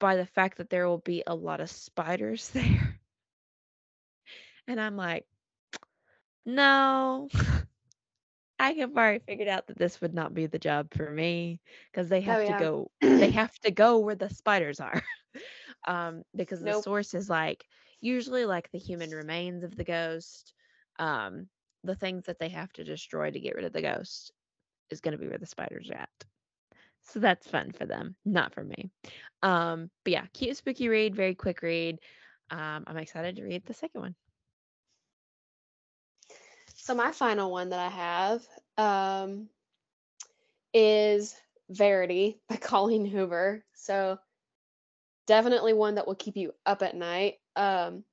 by the fact that there will be a lot of spiders there. And I'm like, no. I have already figured out that this would not be the job for me because they Oh have to go they have to go where the spiders are. um because the source is like usually like the human remains of the ghost. Um the things that they have to destroy to get rid of the ghost is going to be where the spiders are at. So that's fun for them, not for me. Um, but yeah, cute spooky read, very quick read. Um, I'm excited to read the second one. So my final one that I have um, is Verity by Colleen Hoover. So definitely one that will keep you up at night. Um,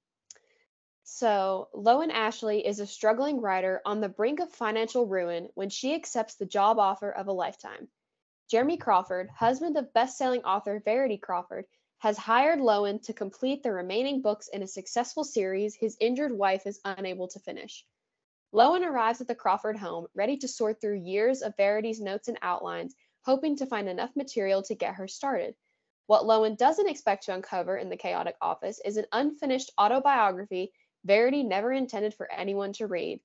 so Lowen Ashley is a struggling writer on the brink of financial ruin when she accepts the job offer of a lifetime. Jeremy Crawford, husband of best-selling author Verity Crawford, has hired Lowen to complete the remaining books in a successful series his injured wife is unable to finish. Lowen arrives at the Crawford home, ready to sort through years of Verity's notes and outlines, hoping to find enough material to get her started. What Lowen doesn't expect to uncover in the chaotic office is an unfinished autobiography Verity never intended for anyone to read.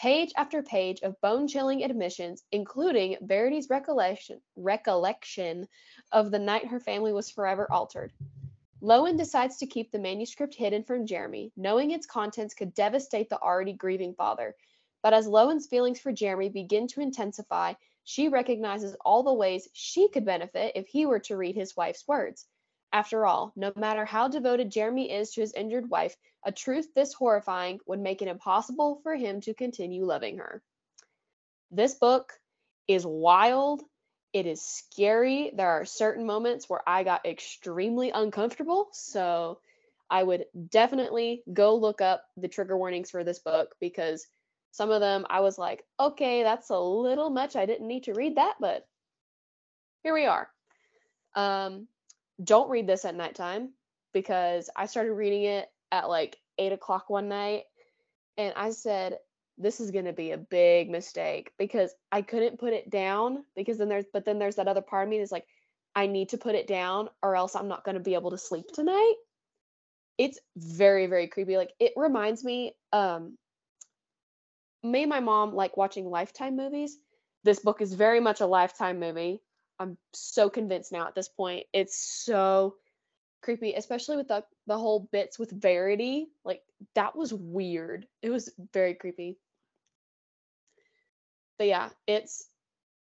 Page after page of bone chilling admissions, including Verity's recollection, recollection of the night her family was forever altered. Lowen decides to keep the manuscript hidden from Jeremy, knowing its contents could devastate the already grieving father. But as Lowen's feelings for Jeremy begin to intensify, she recognizes all the ways she could benefit if he were to read his wife's words. After all, no matter how devoted Jeremy is to his injured wife, a truth this horrifying would make it impossible for him to continue loving her. This book is wild. It is scary. There are certain moments where I got extremely uncomfortable. So I would definitely go look up the trigger warnings for this book because some of them I was like, okay, that's a little much. I didn't need to read that, but here we are. Um, don't read this at nighttime because I started reading it at like eight o'clock one night and I said, this is going to be a big mistake because I couldn't put it down because then there's, but then there's that other part of me that's like, I need to put it down or else I'm not going to be able to sleep tonight. It's very, very creepy. Like it reminds me, um, me and my mom like watching Lifetime movies. This book is very much a Lifetime movie. I'm so convinced now at this point. It's so creepy, especially with the the whole bits with Verity. Like that was weird. It was very creepy. But yeah, it's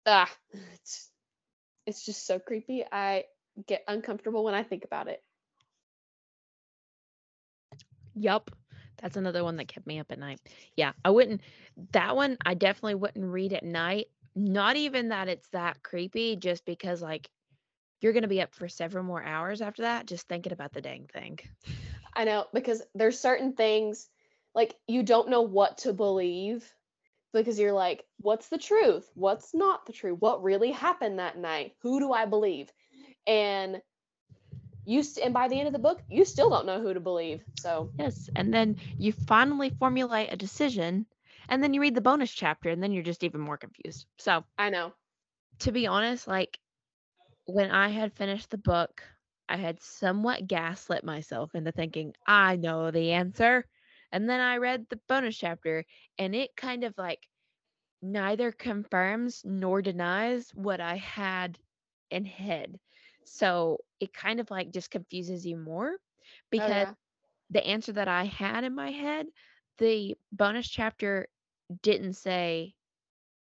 ah, it's it's just so creepy. I get uncomfortable when I think about it. Yup. That's another one that kept me up at night. Yeah, I wouldn't that one I definitely wouldn't read at night. Not even that it's that creepy, just because like you're gonna be up for several more hours after that just thinking about the dang thing. I know because there's certain things like you don't know what to believe because you're like, what's the truth? What's not the truth? What really happened that night? Who do I believe? and you st- and by the end of the book, you still don't know who to believe. So Yes. And then you finally formulate a decision and then you read the bonus chapter and then you're just even more confused. So, I know. to be honest, like when I had finished the book, I had somewhat gaslit myself into thinking, I know the answer. And then I read the bonus chapter and it kind of like neither confirms nor denies what I had in head. So it kind of like just confuses you more because Oh yeah. the answer that I had in my head, the bonus chapter didn't say,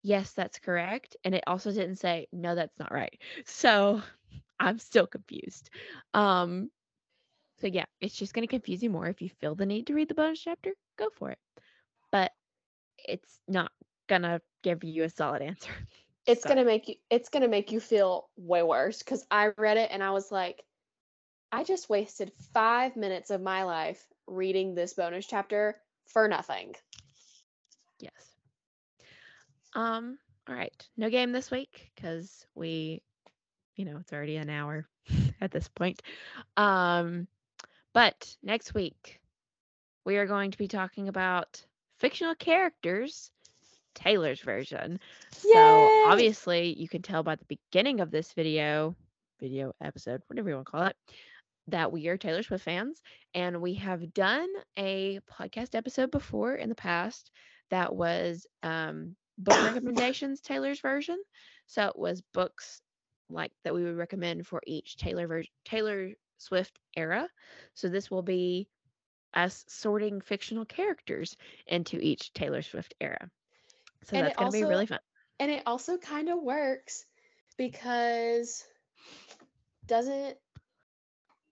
yes, that's correct. And it also didn't say, no, that's not right. So I'm still confused. Um, so yeah, it's just going to confuse you more. If you feel the need to read the bonus chapter, go for it. But it's not going to give you a solid answer. It's So, gonna make you. It's gonna make you feel way worse because I read it and I was like, I just wasted five minutes of my life reading this bonus chapter for nothing. yes. Um, all right. No game this week because we, you know, it's already an hour at this point. Um, but next week we are going to be talking about fictional characters, Taylor's version. So obviously you can tell by the beginning of this video, video episode, whatever you want to call it, that we are Taylor Swift fans. And we have done a podcast episode before in the past that was um, book recommendations, Taylor's version. So it was books like that we would recommend for each Taylor version, Taylor Swift era. So this will be us sorting fictional characters into each Taylor Swift era. So And that's going to be really fun. And it also kind of works because doesn't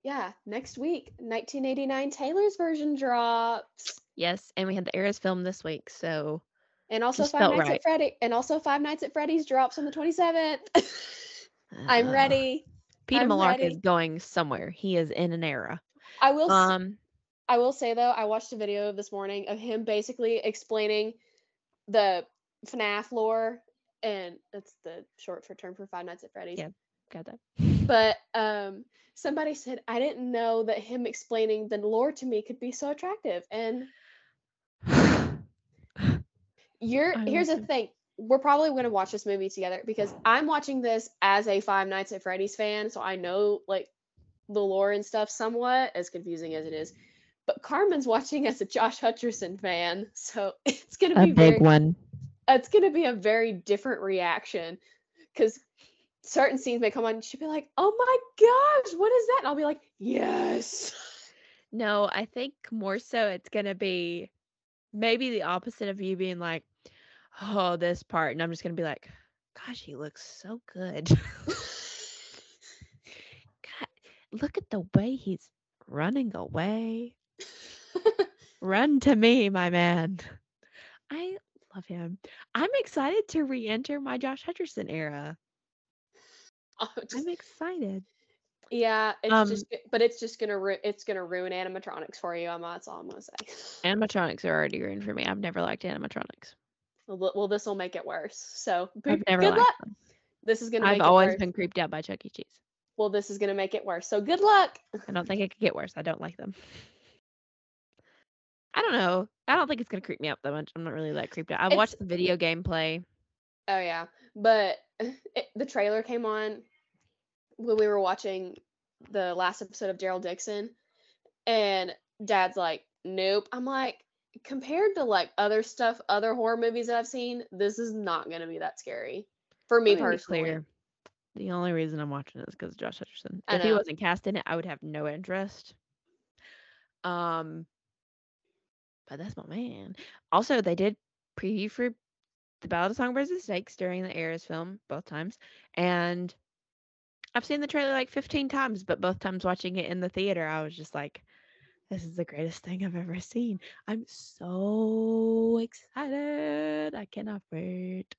yeah, next week 1989 Taylor's version drops. Yes, and we had the Eras film this week, so And also Just Five Nights right. at Freddy and also Five Nights at Freddy's drops on the 27th. I'm uh, ready. Peter Malark is going somewhere. He is in an era. I will Um, I will say though, I watched a video this morning of him basically explaining the FNAF lore and that's the short for term for Five Nights at Freddy's. Yeah. got that. But um somebody said I didn't know that him explaining the lore to me could be so attractive. And you're I here's the thing. We're probably going to watch this movie together because I'm watching this as a Five Nights at Freddy's fan, so I know like the lore and stuff somewhat, as confusing as it is. But Karmen's watching as a Josh Hutcherson fan, so it's going to be a be big very one. it's going to be a very different reaction because certain scenes may come on and she'll be like, "Oh my gosh, what is that?" And I'll be like, "Yes." No, I think more so it's gonna be maybe the opposite of you being like, oh, this part, and I'm just gonna be like, gosh, he looks so good. God, look at the way he's running away. Run to me, my man. I love him. I'm excited to re-enter my Josh Hutcherson era. Oh, just- I'm excited. yeah, it's Um, just, but it's just gonna ru- it's gonna ruin animatronics for you. I'm that's all I'm gonna say. Animatronics are already ruined for me. I've never liked animatronics. Well, this will make it worse. So, I've never good luck. them. This is gonna make it worse. I've always been creeped out by Chuck E. Cheese. Well, this is gonna make it worse. So, good luck. I don't think it could get worse. I don't like them. I don't know. I don't think it's gonna creep me out that much. I'm not really that creeped out. It's- watched the video gameplay. Oh yeah, but it, the trailer came on when we were watching the last episode of Daryl Dixon, and Dad's like, "Nope." I'm like, compared to like other stuff, other horror movies that I've seen, this is not gonna be that scary for me personally. clear, The only reason I'm watching it is because Josh Hutcherson. If he wasn't cast in it, I would have no interest. Um, but that's my man. Also, they did preview for the Ballad of Songbirds and Snakes during the Eras film both times, and I've seen the trailer like 15 times. But both times watching it in the theater, I was just like, "This is the greatest thing I've ever seen." I'm so excited! I cannot wait.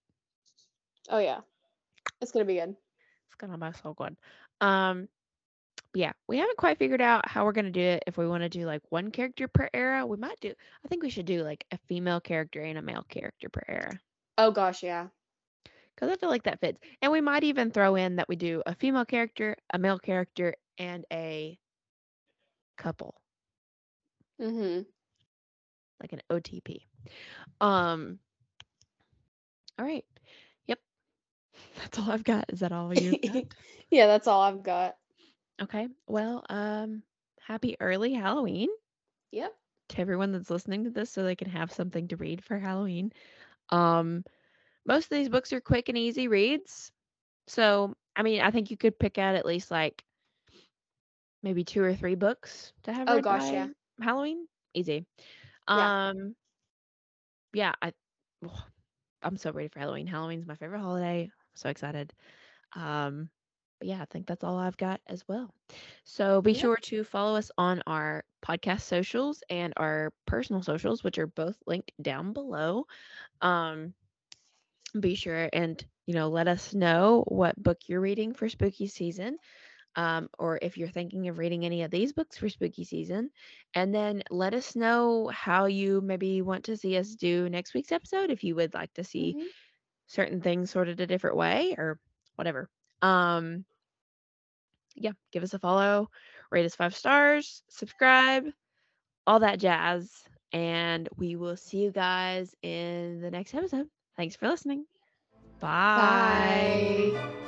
Oh yeah, it's gonna be good. It's gonna be so good. Um, yeah, we haven't quite figured out how we're gonna do it. If we want to do like one character per era, we might do. I think we should do like a female character and a male character per era. Oh gosh, yeah. because I feel like that fits. And we might even throw in that we do a female character, a male character, and a couple, Mhm. like an OTP. Um. All right. Yep. That's all I've got. Is that all you yeah, that's all I've got. Okay. Well, um, happy early Halloween Yep. to everyone that's listening to this so they can have something to read for Halloween. Um, most of these books are quick and easy reads. So, I mean, I think you could pick out at least like maybe two or three books to have Oh gosh, by yeah. Halloween. Easy. Yeah. Um, yeah, I oh, I'm so ready for Halloween. Halloween's my favorite holiday. so excited. Um, but yeah, I think that's all I've got as well. So be Yep. sure to follow us on our podcast socials and our personal socials, which are both linked down below. Um, be sure and you know let us know what book you're reading for spooky season um, or if you're thinking of reading any of these books for spooky season and then let us know how you maybe want to see us do next week's episode if you would like to see Mhm. certain things sorted a different way or whatever um yeah give us a follow rate us five stars subscribe all that jazz and we will see you guys in the next episode thanks for listening bye Bye.